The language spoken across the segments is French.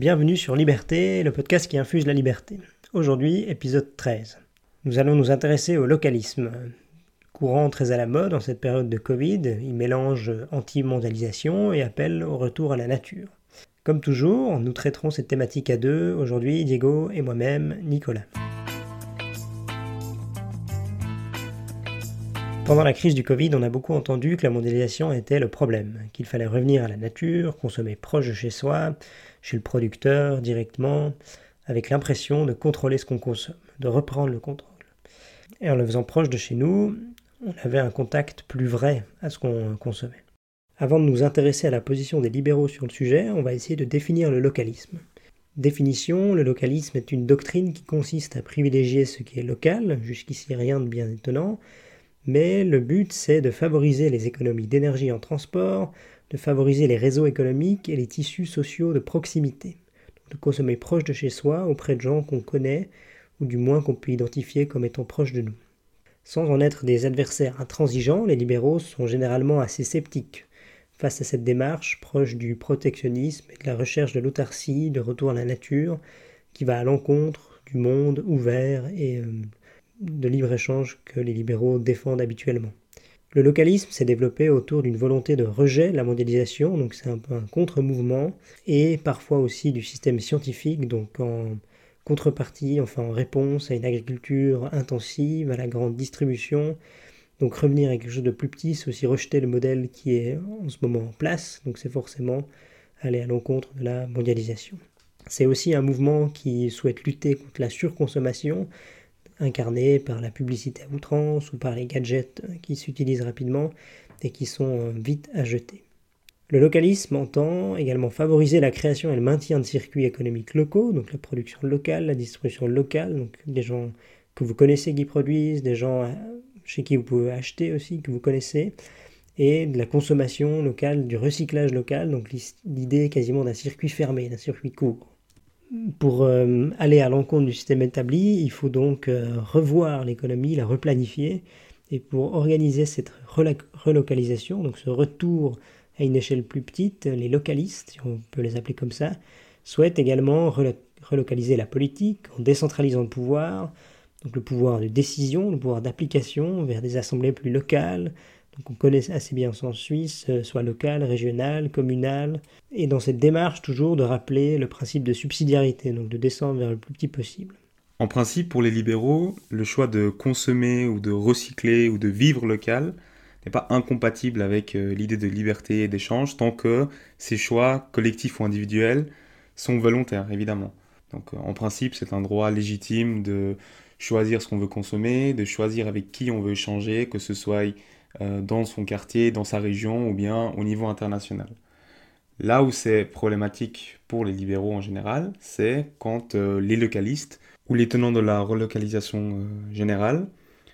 Bienvenue sur Liberté, le podcast qui infuse la liberté. Aujourd'hui, épisode 13. Nous allons nous intéresser au localisme. Courant très à la mode en cette période de Covid, il mélange anti-mondialisation et appel au retour à la nature. Comme toujours, nous traiterons cette thématique à deux, aujourd'hui Diego et moi-même, Nicolas. Pendant la crise du Covid, on a beaucoup entendu que la mondialisation était le problème, qu'il fallait revenir à la nature, consommer proche de chez soi, chez le producteur, directement, avec l'impression de contrôler ce qu'on consomme, de reprendre le contrôle. Et en le faisant proche de chez nous, on avait un contact plus vrai à ce qu'on consommait. Avant de nous intéresser à la position des libéraux sur le sujet, on va essayer de définir le localisme. Définition, le localisme est une doctrine qui consiste à privilégier ce qui est local, jusqu'ici rien de bien étonnant, mais le but, c'est de favoriser les économies d'énergie en transport, de favoriser les réseaux économiques et les tissus sociaux de proximité. de consommer proche de chez soi, auprès de gens qu'on connaît, ou du moins qu'on peut identifier comme étant proches de nous. Sans en être des adversaires intransigeants, les libéraux sont généralement assez sceptiques face à cette démarche proche du protectionnisme et de la recherche de l'autarcie, de retour à la nature, qui va à l'encontre du monde ouvert et euh, de libre-échange que les libéraux défendent habituellement. Le localisme s'est développé autour d'une volonté de rejet de la mondialisation, donc c'est un peu un contre-mouvement, et parfois aussi du système scientifique, donc en contrepartie, enfin en réponse à une agriculture intensive, à la grande distribution. Donc revenir à quelque chose de plus petit, c'est aussi rejeter le modèle qui est en ce moment en place, donc c'est forcément aller à l'encontre de la mondialisation. C'est aussi un mouvement qui souhaite lutter contre la surconsommation, incarnés par la publicité à outrance ou par les gadgets qui s'utilisent rapidement et qui sont euh, vite à jeter. Le localisme entend également favoriser la création et le maintien de circuits économiques locaux, donc la production locale, la distribution locale, donc des gens que vous connaissez qui produisent, des gens euh, chez qui vous pouvez acheter aussi, que vous connaissez, et de la consommation locale, du recyclage local, donc l'idée quasiment d'un circuit fermé, d'un circuit court. Pour euh, aller à l'encontre du système établi, il faut donc euh, revoir l'économie, la replanifier. Et pour organiser cette relocalisation, donc ce retour à une échelle plus petite, les localistes, si on peut les appeler comme ça, souhaitent également relocaliser la politique en décentralisant le pouvoir, donc le pouvoir de décision, le pouvoir d'application vers des assemblées plus locales, on connaît assez bien en Suisse, euh, soit local, régional, communal, et dans cette démarche toujours de rappeler le principe de subsidiarité, donc de descendre vers le plus petit possible. En principe, pour les libéraux, le choix de consommer ou de recycler ou de vivre local n'est pas incompatible avec euh, l'idée de liberté et d'échange tant que ces choix, collectifs ou individuels, sont volontaires, évidemment. Donc euh, en principe, c'est un droit légitime de choisir ce qu'on veut consommer, de choisir avec qui on veut échanger, que ce soit dans son quartier, dans sa région ou bien au niveau international. Là où c'est problématique pour les libéraux en général, c'est quand euh, les localistes ou les tenants de la relocalisation euh, générale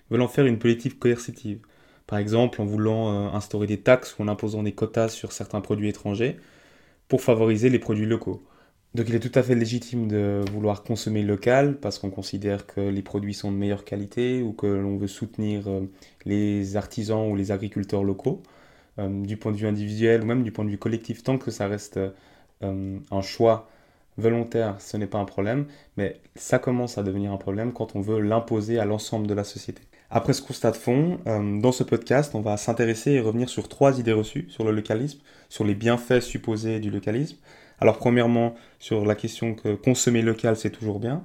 veulent en faire une politique coercitive. Par exemple, en voulant instaurer des taxes ou en imposant des quotas sur certains produits étrangers pour favoriser les produits locaux. Donc il est tout à fait légitime de vouloir consommer local parce qu'on considère que les produits sont de meilleure qualité ou que l'on veut soutenir euh, les artisans ou les agriculteurs locaux. Euh, du point de vue individuel ou même du point de vue collectif, tant que ça reste euh, un choix volontaire, ce n'est pas un problème, mais ça commence à devenir un problème quand on veut l'imposer à l'ensemble de la société. Après ce constat de fond, dans ce podcast, on va s'intéresser et revenir sur trois idées reçues sur le localisme, sur les bienfaits supposés du localisme, alors premièrement, sur la question que consommer local, c'est toujours bien.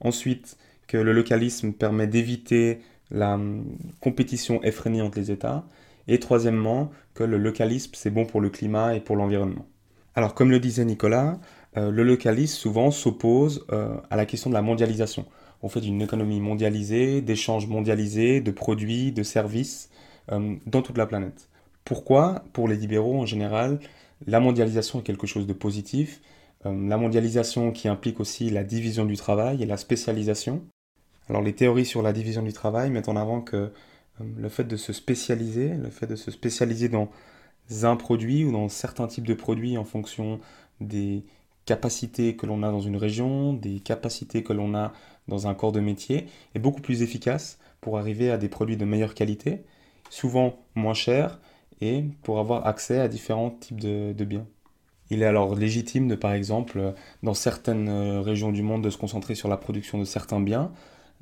Ensuite, que le localisme permet d'éviter la hum, compétition effrénée entre les États. Et troisièmement, que le localisme, c'est bon pour le climat et pour l'environnement. Alors comme le disait Nicolas, euh, le localisme souvent s'oppose euh, à la question de la mondialisation. On fait d'une économie mondialisée, d'échanges mondialisés, de produits, de services euh, dans toute la planète. Pourquoi? Pour les libéraux en général, la mondialisation est quelque chose de positif. Euh, la mondialisation qui implique aussi la division du travail et la spécialisation. Alors les théories sur la division du travail mettent en avant que euh, le fait de se spécialiser, le fait de se spécialiser dans un produit ou dans certains types de produits en fonction des capacités que l'on a dans une région, des capacités que l'on a dans un corps de métier, est beaucoup plus efficace pour arriver à des produits de meilleure qualité, souvent moins chers, et pour avoir accès à différents types de, biens. Il est alors légitime de, par exemple, dans certaines euh, régions du monde, de se concentrer sur la production de certains biens,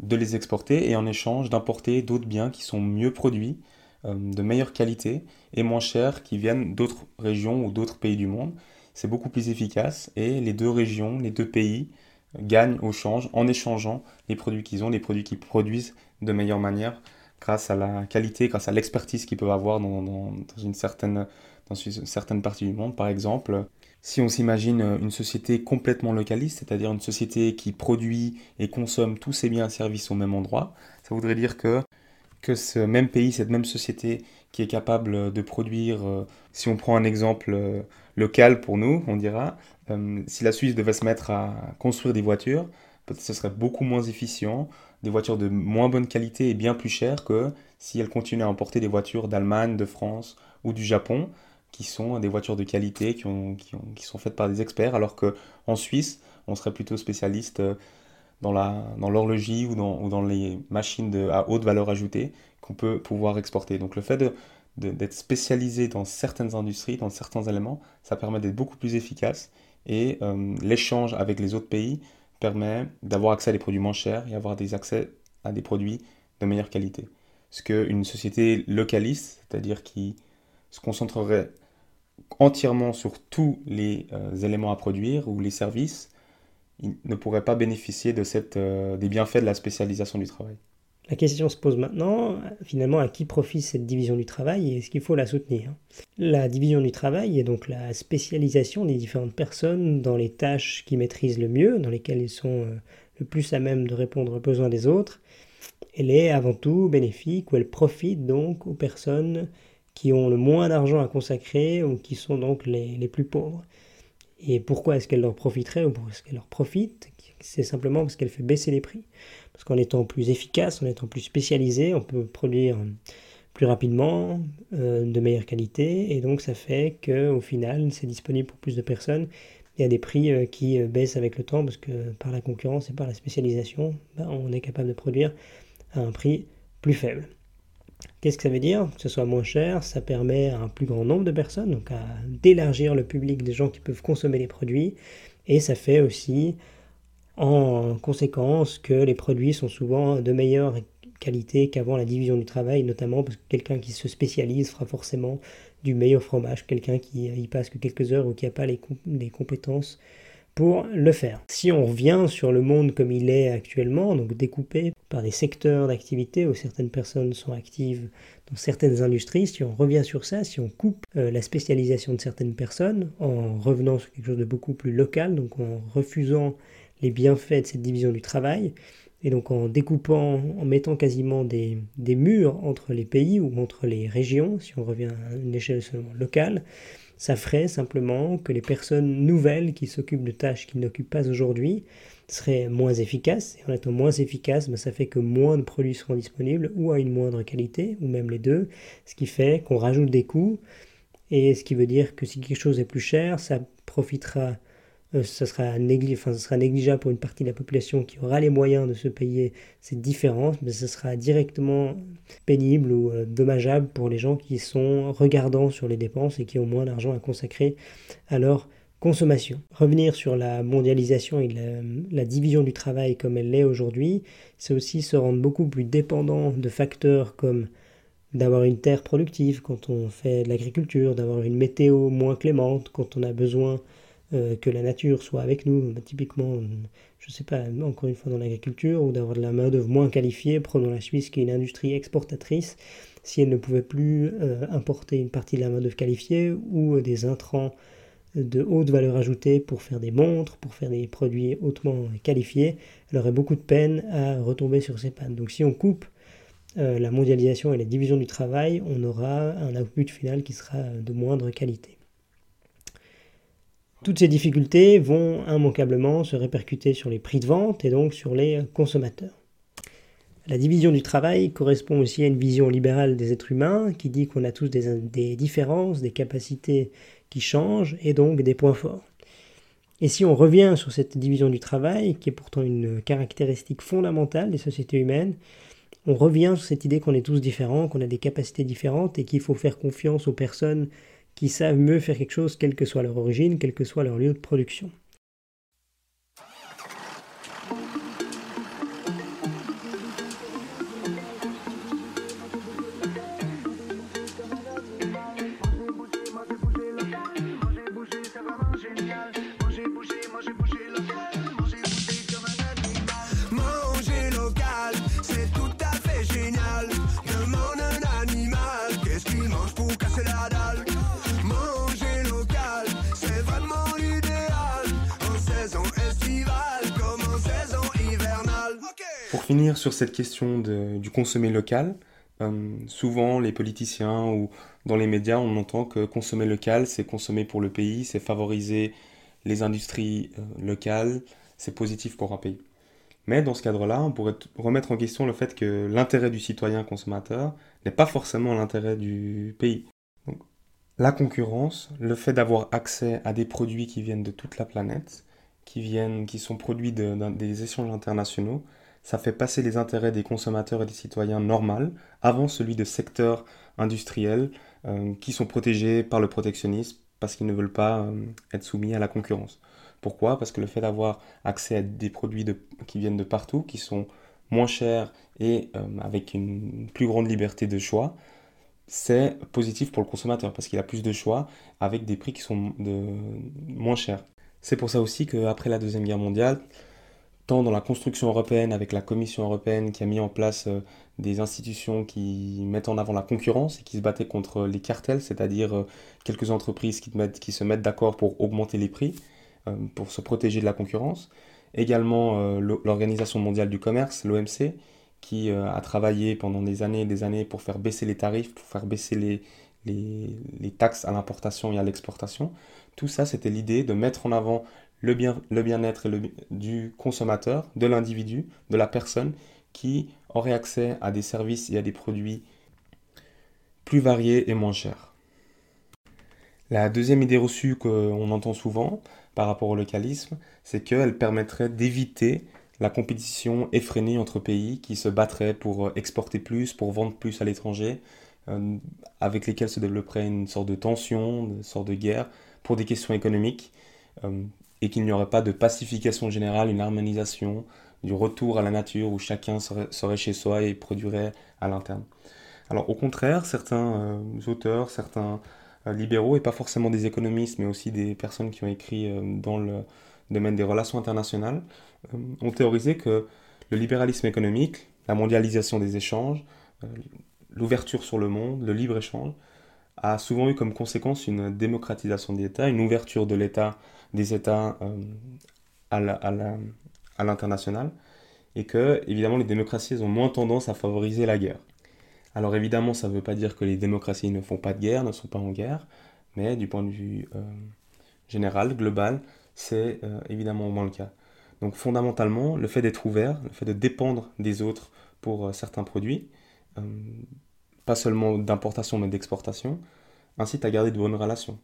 de les exporter et en échange d'importer d'autres biens qui sont mieux produits, euh, de meilleure qualité et moins chers, qui viennent d'autres régions ou d'autres pays du monde. C'est beaucoup plus efficace et les deux régions, les deux pays gagnent au change en échangeant les produits qu'ils ont, les produits qu'ils produisent de meilleure manière grâce à la qualité, grâce à l'expertise qu'ils peuvent avoir dans, une certaine, dans une certaine partie du monde. Par exemple, si on s'imagine une société complètement localiste, c'est-à-dire une société qui produit et consomme tous ses biens et services au même endroit, ça voudrait dire que, que ce même pays, cette même société qui est capable de produire, euh, si on prend un exemple euh, local pour nous, on dira, euh, si la Suisse devait se mettre à construire des voitures, ce serait beaucoup moins efficient, des voitures de moins bonne qualité et bien plus chères que si elle continuait à importer des voitures d'Allemagne, de France ou du Japon, qui sont des voitures de qualité, qui, ont, qui, ont, qui sont faites par des experts, alors qu'en Suisse, on serait plutôt spécialiste euh, dans l'horlogerie dans ou, dans, ou dans les machines à haute valeur ajoutée qu'on peut pouvoir exporter. Donc le fait d'être spécialisé dans certaines industries, dans certains éléments, ça permet d'être beaucoup plus efficace et euh, l'échange avec les autres pays permet d'avoir accès à des produits moins chers et avoir des accès à des produits de meilleure qualité. Ce qu'une société localiste, c'est-à-dire qui se concentrerait entièrement sur tous les euh, éléments à produire ou les services, ne pourrait pas bénéficier de euh, des bienfaits de la spécialisation du travail. La question se pose maintenant, finalement, à qui profite cette division du travail et est-ce qu'il faut la soutenir? La division du travail est donc la spécialisation des différentes personnes dans les tâches qu'ils maîtrisent le mieux, dans lesquelles ils sont euh, le plus à même de répondre aux besoins des autres. Elle est avant tout bénéfique ou elle profite donc aux personnes qui ont le moins d'argent à consacrer ou qui sont donc les, les plus pauvres. Et pourquoi est-ce qu'elle leur profiterait ou pourquoi est-ce qu'elle leur profite? C'est simplement parce qu'elle fait baisser les prix. Parce qu'en étant plus efficace, en étant plus spécialisé, on peut produire plus rapidement, euh, de meilleure qualité, et donc ça fait qu'au final, c'est disponible pour plus de personnes. Il y a des prix euh, qui euh, baissent avec le temps parce que par la concurrence et par la spécialisation, ben, on est capable de produire à un prix plus faible. Qu'est-ce que ça veut dire? Que ce soit moins cher, ça permet à un plus grand nombre de personnes, donc à d'élargir le public des gens qui peuvent consommer les produits, et ça fait aussi en conséquence que les produits sont souvent de meilleure qualité qu'avant la division du travail, notamment parce que quelqu'un qui se spécialise fera forcément du meilleur fromage, quelqu'un qui y passe que quelques heures ou qui n'a pas les, les, compétences pour le faire. Si on revient sur le monde comme il est actuellement, donc découpé par des secteurs d'activité où certaines personnes sont actives dans certaines industries, si on revient sur ça, si on coupe euh, la spécialisation de certaines personnes en revenant sur quelque chose de beaucoup plus local, donc en refusant les bienfaits de cette division du travail, et donc en découpant, en mettant quasiment des, murs entre les pays ou entre les régions, si on revient à une échelle seulement locale, ça ferait simplement que les personnes nouvelles qui s'occupent de tâches qu'ils n'occupent pas aujourd'hui seraient moins efficaces. Et en étant moins efficaces, ben, ça fait que moins de produits seront disponibles ou à une moindre qualité, ou même les deux, ce qui fait qu'on rajoute des coûts. Et ce qui veut dire que si quelque chose est plus cher, ça profitera euh, ça, sera sera négligeable pour une partie de la population qui aura les moyens de se payer cette différence, mais ce sera directement pénible ou euh, dommageable pour les gens qui sont regardants sur les dépenses et qui ont moins d'argent à consacrer à leur consommation. Revenir sur la mondialisation et la division du travail comme elle l'est aujourd'hui, c'est aussi se rendre beaucoup plus dépendant de facteurs comme d'avoir une terre productive quand on fait de l'agriculture, d'avoir une météo moins clémente quand on a besoin euh, que la nature soit avec nous, bah, typiquement, je ne sais pas, encore une fois dans l'agriculture, ou d'avoir de la main-d'œuvre moins qualifiée, prenons la Suisse qui est une industrie exportatrice, si elle ne pouvait plus euh, importer une partie de la main-d'œuvre qualifiée ou euh, des intrants de haute valeur ajoutée pour faire des montres, pour faire des produits hautement qualifiés, elle aurait beaucoup de peine à retomber sur ses pannes. Donc si on coupe la mondialisation et la division du travail, on aura un output final qui sera de moindre qualité. Toutes ces difficultés vont immanquablement se répercuter sur les prix de vente et donc sur les consommateurs. La division du travail correspond aussi à une vision libérale des êtres humains qui dit qu'on a tous des, différences, des capacités qui changent et donc des points forts. Et si on revient sur cette division du travail, qui est pourtant une caractéristique fondamentale des sociétés humaines, on revient sur cette idée qu'on est tous différents, qu'on a des capacités différentes et qu'il faut faire confiance aux personnes qui savent mieux faire quelque chose, quelle que soit leur origine, quel que soit leur lieu de production. Finir sur cette question du consommer local, euh, souvent les politiciens ou dans les médias, on entend que consommer local, c'est consommer pour le pays, c'est favoriser les industries euh, locales, c'est positif pour un pays. Mais dans ce cadre-là, on pourrait remettre en question le fait que l'intérêt du citoyen consommateur n'est pas forcément l'intérêt du pays. la concurrence, le fait d'avoir accès à des produits qui viennent de toute la planète, qui, viennent, qui sont produits des échanges internationaux, ça fait passer les intérêts des consommateurs et des citoyens normaux avant celui de secteurs industriels euh, qui sont protégés par le protectionnisme parce qu'ils ne veulent pas euh, être soumis à la concurrence. Pourquoi? Parce que le fait d'avoir accès à des produits qui viennent de partout, qui sont moins chers et euh, avec une plus grande liberté de choix, c'est positif pour le consommateur parce qu'il a plus de choix avec des prix qui sont moins chers. C'est pour ça aussi qu'après la Deuxième Guerre mondiale, tant dans la construction européenne avec la Commission européenne qui a mis en place euh, des institutions qui mettent en avant la concurrence et qui se battaient contre les cartels, c'est-à-dire euh, quelques entreprises qui, se mettent d'accord pour augmenter les prix, euh, pour se protéger de la concurrence. Également l'Organisation mondiale du commerce, l'OMC, qui a travaillé pendant des années et des années pour faire baisser les tarifs, pour faire baisser les, les taxes à l'importation et à l'exportation. Tout ça, c'était l'idée de mettre en avant le bien-être le du consommateur, de l'individu, de la personne qui aurait accès à des services et à des produits plus variés et moins chers. La deuxième idée reçue qu'on entend souvent par rapport au localisme, c'est qu'elle permettrait d'éviter la compétition effrénée entre pays qui se battraient pour exporter plus, pour vendre plus à l'étranger, euh, avec lesquels se développerait une sorte de tension, une sorte de guerre, pour des questions économiques. Euh, et qu'il n'y aurait pas de pacification générale, une harmonisation, du retour à la nature où chacun serait, chez soi et produirait à l'interne. Alors au contraire, certains euh, auteurs, certains euh, libéraux, et pas forcément des économistes, mais aussi des personnes qui ont écrit euh, dans le domaine des relations internationales, ont théorisé que le libéralisme économique, la mondialisation des échanges, l'ouverture sur le monde, le libre-échange, a souvent eu comme conséquence une démocratisation des États, une ouverture de l'État des États euh, à l'international, et que, évidemment, les démocraties ont moins tendance à favoriser la guerre. Alors évidemment, ça ne veut pas dire que les démocraties ne font pas de guerre, ne sont pas en guerre, mais du point de vue euh, général, global, c'est euh, évidemment moins le cas. Donc fondamentalement, le fait d'être ouvert, le fait de dépendre des autres pour certains produits, pas seulement d'importation mais d'exportation, incite à garder de bonnes relations.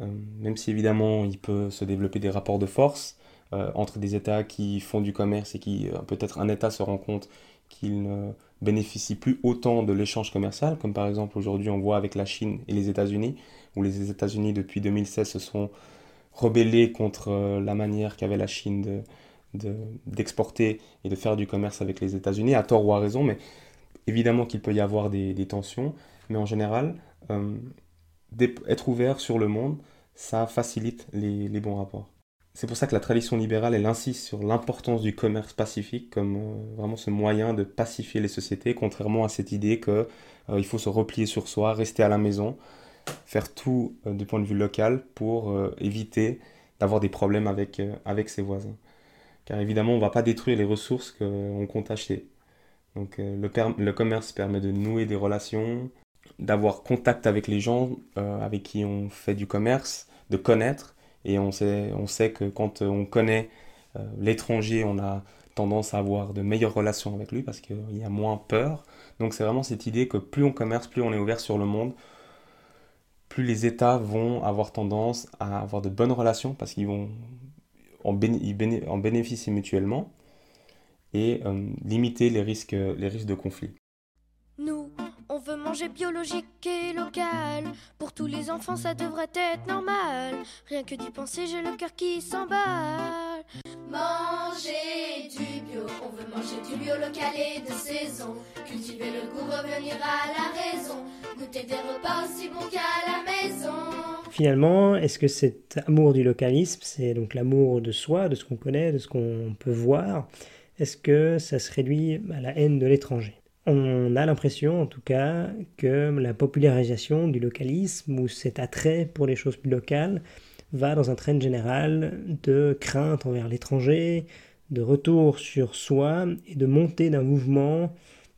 Euh, même si évidemment il peut se développer des rapports de force euh, entre des États qui font du commerce et qui euh, peut-être un État se rend compte qu'il ne bénéficie plus autant de l'échange commercial, comme par exemple aujourd'hui on voit avec la Chine et les États-Unis, où les États-Unis depuis 2016 se sont rebellés contre la manière qu'avait la Chine d'exporter et de faire du commerce avec les États-Unis, à tort ou à raison, mais évidemment qu'il peut y avoir des, tensions, mais en général, être ouvert sur le monde, ça facilite les, bons rapports. C'est pour ça que la tradition libérale, elle insiste sur l'importance du commerce pacifique comme euh, vraiment ce moyen de pacifier les sociétés, contrairement à cette idée qu'il euh, faut se replier sur soi, rester à la maison, faire tout euh, du point de vue local pour éviter d'avoir des problèmes avec, avec ses voisins. Car évidemment, on ne va pas détruire les ressources qu'on compte acheter. Donc le commerce permet de nouer des relations, d'avoir contact avec les gens euh, avec qui on fait du commerce, de connaître. Et on sait, on sait que quand on connaît euh, l'étranger, on a tendance à avoir de meilleures relations avec lui parce qu'il y a moins peur. Donc c'est vraiment cette idée que plus on commerce, plus on est ouvert sur le monde, plus les États vont avoir tendance à avoir de bonnes relations parce qu'ils vont en, bénéficier mutuellement et euh, limiter les risques, les risques de conflit. Biologique et local. Pour tous les enfants, ça devrait être normal. Rien que d'y penser, j'ai le cœur qui s'emballe. Manger du bio, on veut manger du bio local et de saison. Cultiver le goût, revenir à la raison. Goûter des repas aussi bons qu'à la maison. Finalement, est-ce que cet amour du localisme, c'est donc l'amour de soi, de ce qu'on connaît, de ce qu'on peut voir, est-ce que ça se réduit à la haine de l'étranger? On a l'impression, en tout cas, que la popularisation du localisme ou cet attrait pour les choses plus locales va dans un trend général de crainte envers l'étranger, de retour sur soi et de montée d'un mouvement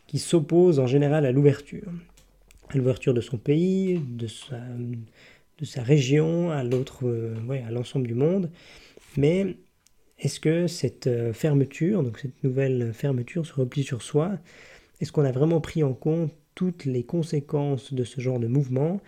qui s'oppose en général à l'ouverture. À l'ouverture de son pays, de sa, région, à l'autre, euh, à l'ensemble du monde. Mais est-ce que cette euh, fermeture, donc cette nouvelle fermeture, ce repli sur soi, est-ce qu'on a vraiment pris en compte toutes les conséquences de ce genre de mouvement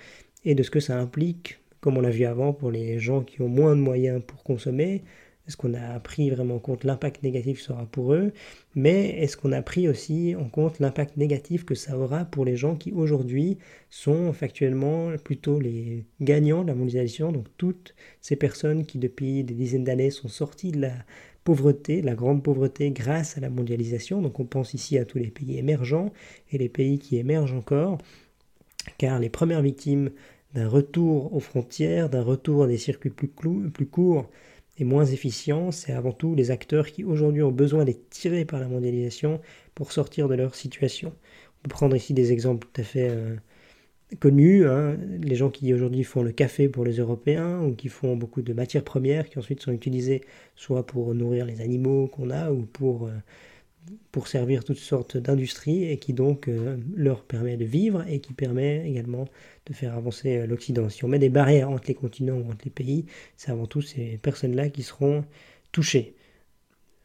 et de ce que ça implique, comme on l'a vu avant pour les gens qui ont moins de moyens pour consommer? Est-ce qu'on a pris vraiment en compte l'impact négatif que ça aura pour eux? Mais est-ce qu'on a pris aussi en compte l'impact négatif que ça aura pour les gens qui aujourd'hui sont factuellement plutôt les gagnants de la mondialisation? Donc toutes ces personnes qui depuis des dizaines d'années sont sorties de la pauvreté, la grande pauvreté grâce à la mondialisation. Donc on pense ici à tous les pays émergents et les pays qui émergent encore, car les premières victimes d'un retour aux frontières, d'un retour à des circuits plus, courts et moins efficients, c'est avant tout les acteurs qui aujourd'hui ont besoin d'être tirés par la mondialisation pour sortir de leur situation. On peut prendre ici des exemples tout à fait euh, connus, hein. les gens qui aujourd'hui font le café pour les Européens ou qui font beaucoup de matières premières qui ensuite sont utilisées soit pour nourrir les animaux qu'on a ou pour, euh, pour servir toutes sortes d'industries et qui donc euh, leur permet de vivre et qui permet également de faire avancer euh, l'Occident. Si on met des barrières entre les continents ou entre les pays, c'est avant tout ces personnes-là qui seront touchées.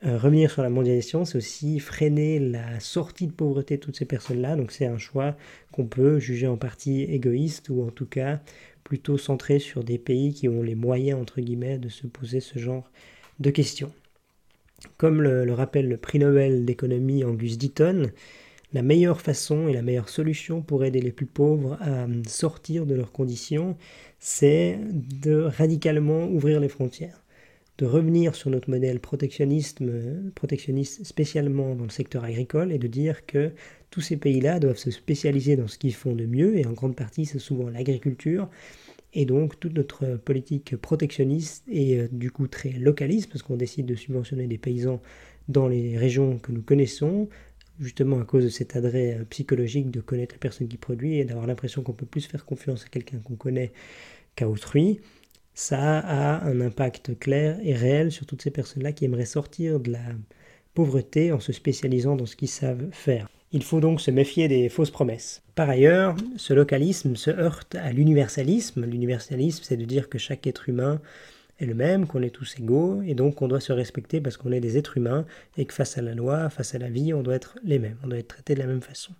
Euh, revenir sur la mondialisation, c'est aussi freiner la sortie de pauvreté de toutes ces personnes-là. Donc c'est un choix qu'on peut juger en partie égoïste ou en tout cas plutôt centré sur des pays qui ont les moyens, entre guillemets, de se poser ce genre de questions. Comme le, rappelle le prix Nobel d'économie Angus Deaton, la meilleure façon et la meilleure solution pour aider les plus pauvres à sortir de leurs conditions, c'est de radicalement ouvrir les frontières de revenir sur notre modèle protectionniste, protectionniste spécialement dans le secteur agricole et de dire que tous ces pays-là doivent se spécialiser dans ce qu'ils font de mieux et en grande partie c'est souvent l'agriculture et donc toute notre politique protectionniste est euh, du coup très localiste parce qu'on décide de subventionner des paysans dans les régions que nous connaissons justement à cause de cet adresse euh, psychologique de connaître la personne qui produit et d'avoir l'impression qu'on peut plus faire confiance à quelqu'un qu'on connaît qu'à autrui ça a un impact clair et réel sur toutes ces personnes-là qui aimeraient sortir de la pauvreté en se spécialisant dans ce qu'ils savent faire. Il faut donc se méfier des fausses promesses. Par ailleurs, ce localisme se heurte à l'universalisme. L'universalisme, c'est de dire que chaque être humain est le même, qu'on est tous égaux, et donc on doit se respecter parce qu'on est des êtres humains, et que face à la loi, face à la vie, on doit être les mêmes, on doit être traités de la même façon.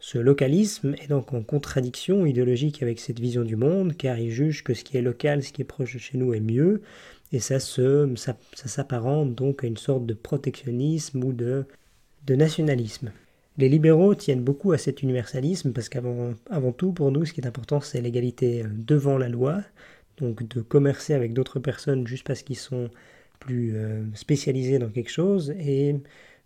Ce localisme est donc en contradiction idéologique avec cette vision du monde, car il juge que ce qui est local, ce qui est proche de chez nous est mieux, et ça, se, ça, s'apparente donc à une sorte de protectionnisme ou de, de nationalisme. Les libéraux tiennent beaucoup à cet universalisme parce qu'avant avant tout, pour nous, ce qui est important, c'est l'égalité devant la loi, donc de commercer avec d'autres personnes juste parce qu'ils sont plus euh, spécialisés dans quelque chose, et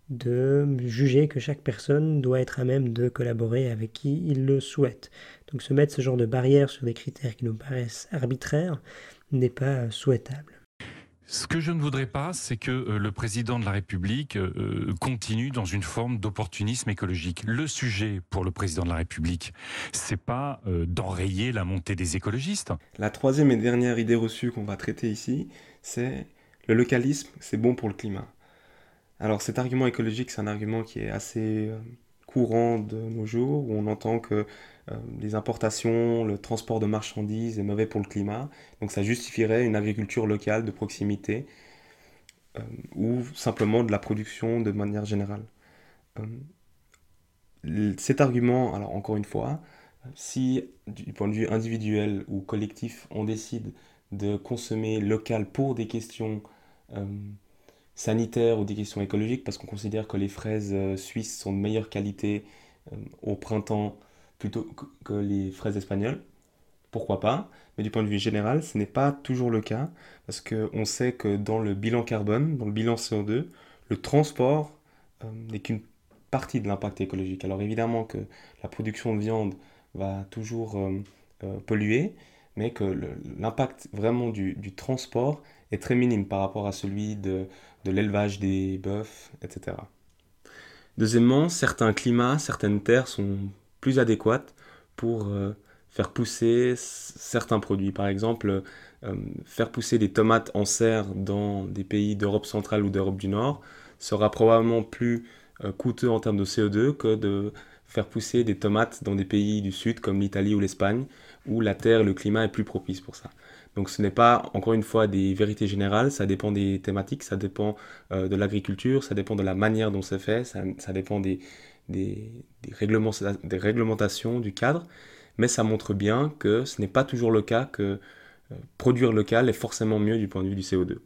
de juger que chaque personne doit être à même de collaborer avec qui il le souhaite. Donc se mettre ce genre de barrière sur des critères qui nous paraissent arbitraires n'est pas souhaitable. Ce que je ne voudrais pas, c'est que euh, le président de la République euh, continue dans une forme d'opportunisme écologique. Le sujet pour le président de la République, c'est pas euh, d'enrayer la montée des écologistes. La troisième et dernière idée reçue qu'on va traiter ici, c'est le localisme, c'est bon pour le climat. Alors cet argument écologique, c'est un argument qui est assez euh, courant de nos jours, où on entend que euh, les importations, le transport de marchandises est mauvais pour le climat, donc ça justifierait une agriculture locale de proximité, euh, ou simplement de la production de manière générale. cet argument, alors encore une fois, si du point de vue individuel ou collectif, on décide de consommer local pour des questions sanitaires ou des questions écologiques, parce qu'on considère que les fraises euh, suisses sont de meilleure qualité euh, au printemps plutôt que les fraises espagnoles. Pourquoi pas? Mais du point de vue général, ce n'est pas toujours le cas, parce qu'on sait que dans le bilan carbone, dans le bilan CO2, le transport euh, n'est qu'une partie de l'impact écologique. Alors évidemment que la production de viande va toujours polluer, mais que l'impact vraiment du, transport est très minime par rapport à celui de, de l'élevage des bœufs, etc. Deuxièmement, certains climats, certaines terres sont plus adéquates pour faire pousser certains produits. Par exemple, faire pousser des tomates en serre dans des pays d'Europe centrale ou d'Europe du Nord sera probablement plus euh, coûteux en termes de CO2 que de faire pousser des tomates dans des pays du sud comme l'Italie ou l'Espagne, où la terre le climat est plus propice pour ça. Donc ce n'est pas, encore une fois, des vérités générales, ça dépend des thématiques, ça dépend euh, de l'agriculture, ça dépend de la manière dont c'est fait, ça, dépend des, réglementations, du cadre, mais ça montre bien que ce n'est pas toujours le cas que euh, produire local est forcément mieux du point de vue du CO2.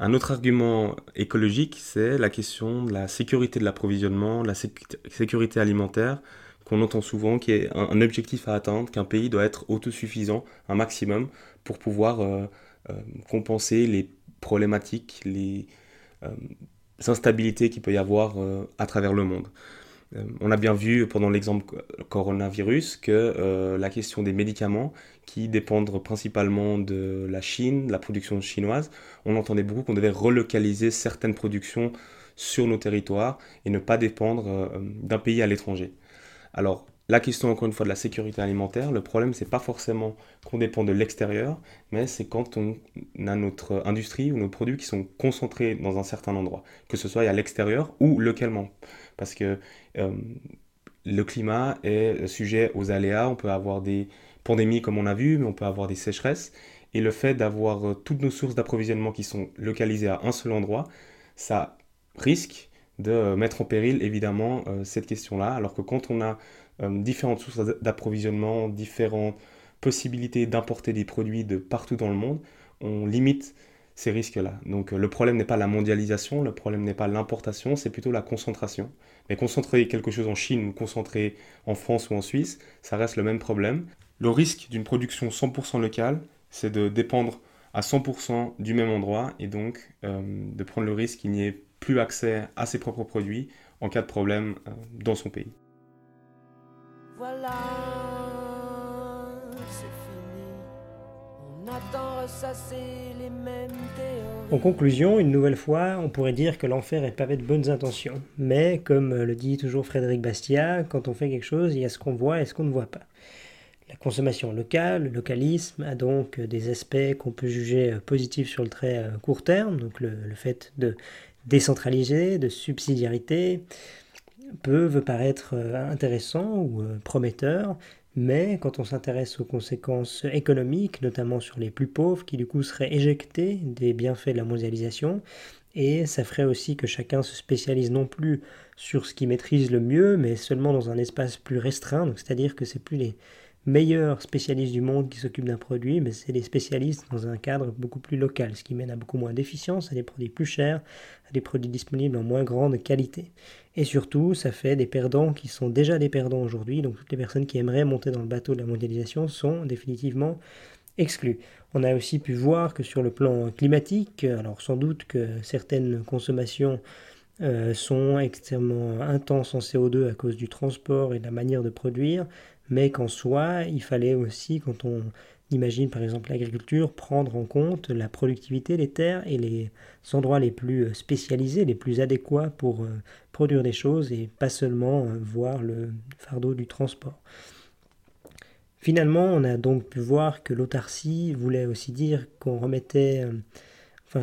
Un autre argument écologique, c'est la question de la sécurité de l'approvisionnement, la sécurité alimentaire, qu'on entend souvent, qui est un, objectif à atteindre, qu'un pays doit être autosuffisant un maximum pour pouvoir euh, euh, compenser les problématiques, les euh, instabilités qu'il peut y avoir à travers le monde. on a bien vu pendant l'exemple coronavirus que la question des médicaments qui dépendent principalement de la Chine, de la production chinoise. On entendait beaucoup qu'on devait relocaliser certaines productions sur nos territoires et ne pas dépendre d'un pays à l'étranger. Alors, la question encore une fois de la sécurité alimentaire, le problème c'est pas forcément qu'on dépend de l'extérieur, mais c'est quand on a notre industrie ou nos produits qui sont concentrés dans un certain endroit, que ce soit à l'extérieur ou localement. Parce que euh, le climat est sujet aux aléas, on peut avoir des, pandémie comme on a vu, mais on peut avoir des sécheresses. Et le fait d'avoir euh, toutes nos sources d'approvisionnement qui sont localisées à un seul endroit, ça risque de euh, mettre en péril évidemment euh, cette question-là. Alors que quand on a différentes sources d'approvisionnement, différentes possibilités d'importer des produits de partout dans le monde, on limite ces risques-là. Donc le problème n'est pas la mondialisation, le problème n'est pas l'importation, c'est plutôt la concentration. Mais concentrer quelque chose en Chine ou concentrer en France ou en Suisse, ça reste le même problème. Le risque d'une production 100% locale, c'est de dépendre à 100% du même endroit et donc euh, de prendre le risque qu'il n'y ait plus accès à ses propres produits en cas de problème euh, dans son pays. Voilà, En conclusion, une nouvelle fois, on pourrait dire que l'enfer est pavé de bonnes intentions. Mais, comme le dit toujours Frédéric Bastiat, quand on fait quelque chose, il y a ce qu'on voit et ce qu'on ne voit pas. La consommation locale, le localisme, a donc des aspects qu'on peut juger positifs sur le très euh, court terme, donc le, fait de décentraliser, de subsidiarité, peuvent paraître euh, intéressants ou euh, prometteurs, mais quand on s'intéresse aux conséquences économiques, notamment sur les plus pauvres, qui du coup seraient éjectés des bienfaits de la mondialisation, et ça ferait aussi que chacun se spécialise non plus sur ce qu'il maîtrise le mieux, mais seulement dans un espace plus restreint, c'est-à-dire que c'est plus les, meilleurs spécialistes du monde qui s'occupent d'un produit, mais c'est des spécialistes dans un cadre beaucoup plus local, ce qui mène à beaucoup moins d'efficience, à des produits plus chers, à des produits disponibles en moins grande qualité. Et surtout, ça fait des perdants qui sont déjà des perdants aujourd'hui, donc toutes les personnes qui aimeraient monter dans le bateau de la mondialisation sont définitivement exclues. On a aussi pu voir que sur le plan climatique, alors sans doute que certaines consommations euh, sont extrêmement intenses en CO2 à cause du transport et de la manière de produire, mais qu'en soi, il fallait aussi, quand on imagine par exemple l'agriculture, prendre en compte la productivité des terres et les endroits les plus spécialisés, les plus adéquats pour euh, produire des choses et pas seulement euh, voir le fardeau du transport. Finalement, on a donc pu voir que l'autarcie voulait aussi dire qu'on remettait, euh,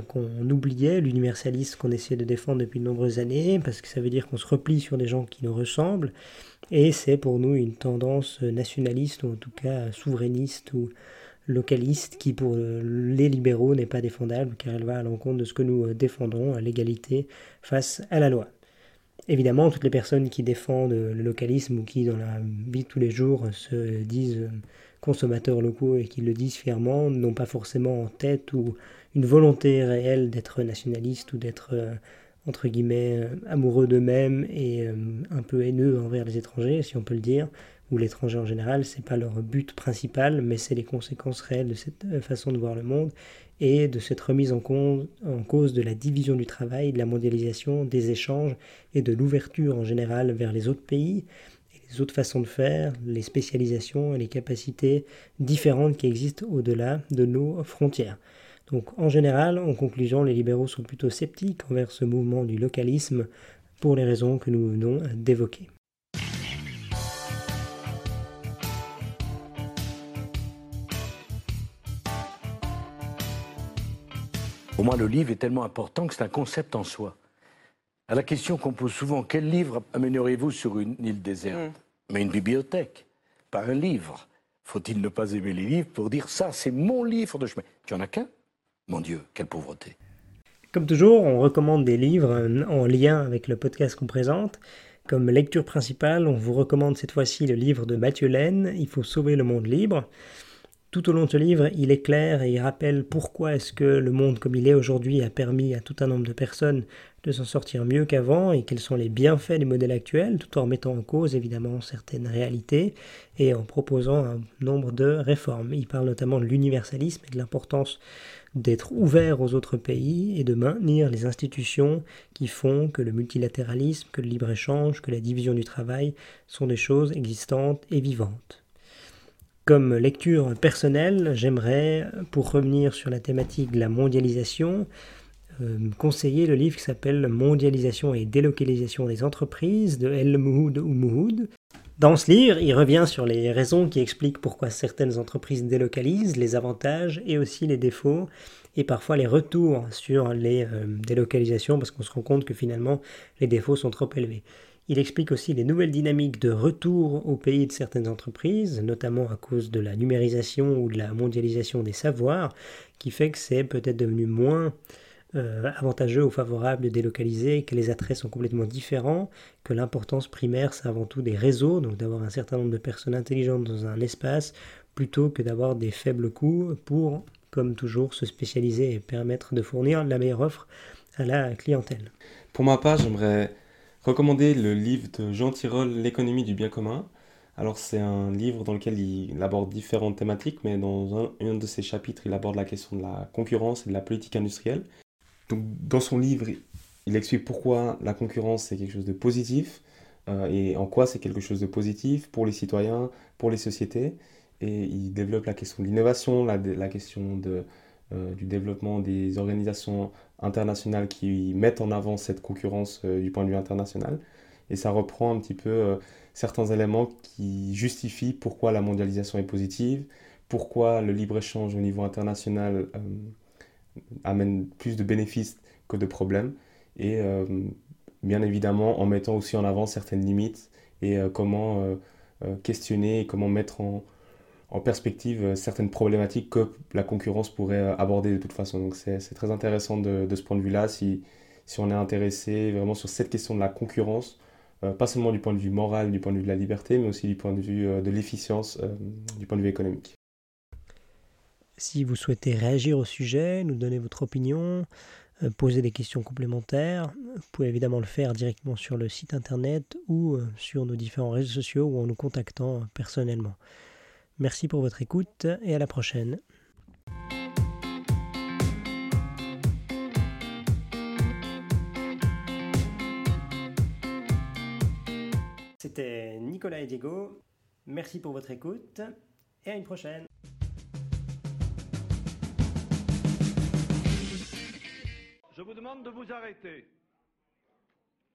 qu'on oubliait l'universalisme qu'on essayait de défendre depuis de nombreuses années, parce que ça veut dire qu'on se replie sur des gens qui nous ressemblent, et c'est pour nous une tendance nationaliste, ou en tout cas souverainiste ou localiste, qui pour les libéraux n'est pas défendable, car elle va à l'encontre de ce que nous défendons, l'égalité face à la loi. Évidemment, toutes les personnes qui défendent le localisme ou qui, dans la vie de tous les jours, se disent consommateurs locaux et qui le disent fièrement, n'ont pas forcément en tête ou une volonté réelle d'être nationaliste ou d'être entre guillemets, amoureux d'eux-mêmes et un peu haineux envers les étrangers, si on peut le dire, ou l'étranger en général, c'est pas leur but principal, mais c'est les conséquences réelles de cette façon de voir le monde et de cette remise en en cause de la division du travail, de la mondialisation, des échanges et de l'ouverture en général vers les autres pays les autres façons de faire, les spécialisations et les capacités différentes qui existent au-delà de nos frontières. Donc en général, en conclusion, les libéraux sont plutôt sceptiques envers ce mouvement du localisme pour les raisons que nous venons d'évoquer. Au moins, le livre est tellement important que c'est un concept en soi. À la question qu'on pose souvent, quel livre amènerez-vous sur une île déserte mm. Mais une bibliothèque, pas un livre. Faut-il ne pas aimer les livres pour dire ça, c'est mon livre de chemin? Tu en as qu'un? Mon Dieu, quelle pauvreté. Comme toujours, on recommande des livres en lien avec le podcast qu'on présente. Comme lecture principale, on vous recommande cette fois-ci le livre de Mathieu Laine, Il faut sauver le monde libre. Tout au long de ce livre, il éclaire et il rappelle pourquoi est-ce que le monde comme il est aujourd'hui a permis à tout un nombre de personnes de s'en sortir mieux qu'avant et quels sont les bienfaits du modèle actuel, tout en remettant en cause évidemment certaines réalités et en proposant un nombre de réformes. Il parle notamment de l'universalisme et de l'importance d'être ouvert aux autres pays et de maintenir les institutions qui font que le multilatéralisme, que le libre-échange, que la division du travail sont des choses existantes et vivantes. Comme lecture personnelle, j'aimerais, pour revenir sur la thématique de la mondialisation, euh, conseiller le livre qui s'appelle Mondialisation et délocalisation des entreprises de El Mouhoud ou Mouhoud. Dans ce livre, il revient sur les raisons qui expliquent pourquoi certaines entreprises délocalisent, les avantages et aussi les défauts, et parfois les retours sur les euh, délocalisations, parce qu'on se rend compte que finalement les défauts sont trop élevés. Il explique aussi les nouvelles dynamiques de retour au pays de certaines entreprises, notamment à cause de la numérisation ou de la mondialisation des savoirs, qui fait que c'est peut-être devenu moins euh, avantageux ou favorable de délocaliser, que les attraits sont complètement différents, que l'importance primaire c'est avant tout des réseaux, donc d'avoir un certain nombre de personnes intelligentes dans un espace, plutôt que d'avoir des faibles coûts pour, comme toujours, se spécialiser et permettre de fournir la meilleure offre à la clientèle. Pour ma part, j'aimerais recommander le livre de Jean Tirole, L'économie du bien commun. Alors c'est un livre dans lequel il aborde différentes thématiques, mais dans un, de ses chapitres, il aborde la question de la concurrence et de la politique industrielle. Donc dans son livre, il explique pourquoi la concurrence c'est quelque chose de positif euh, et en quoi c'est quelque chose de positif pour les citoyens, pour les sociétés. Et il développe la question de l'innovation, la, question de, euh, du développement des organisations internationales qui mettent en avant cette concurrence euh, du point de vue international. Et ça reprend un petit peu certains éléments qui justifient pourquoi la mondialisation est positive, pourquoi le libre-échange au niveau international amène plus de bénéfices que de problèmes, et bien évidemment en mettant aussi en avant certaines limites et comment questionner et comment mettre en, perspective euh, certaines problématiques que la concurrence pourrait euh, aborder de toute façon. Donc c'est très intéressant de, ce point de vue-là, si, si on est intéressé vraiment sur cette question de la concurrence, euh, pas seulement du point de vue moral, du point de vue de la liberté, mais aussi du point de vue de l'efficience, du point de vue économique. Si vous souhaitez réagir au sujet, nous donner votre opinion, poser des questions complémentaires, vous pouvez évidemment le faire directement sur le site internet ou sur nos différents réseaux sociaux ou en nous contactant personnellement. Merci pour votre écoute et à la prochaine. C'était Nicolas et Diego. Merci pour votre écoute et à une prochaine. Vous demande de vous arrêter.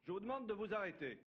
Je vous demande de vous arrêter.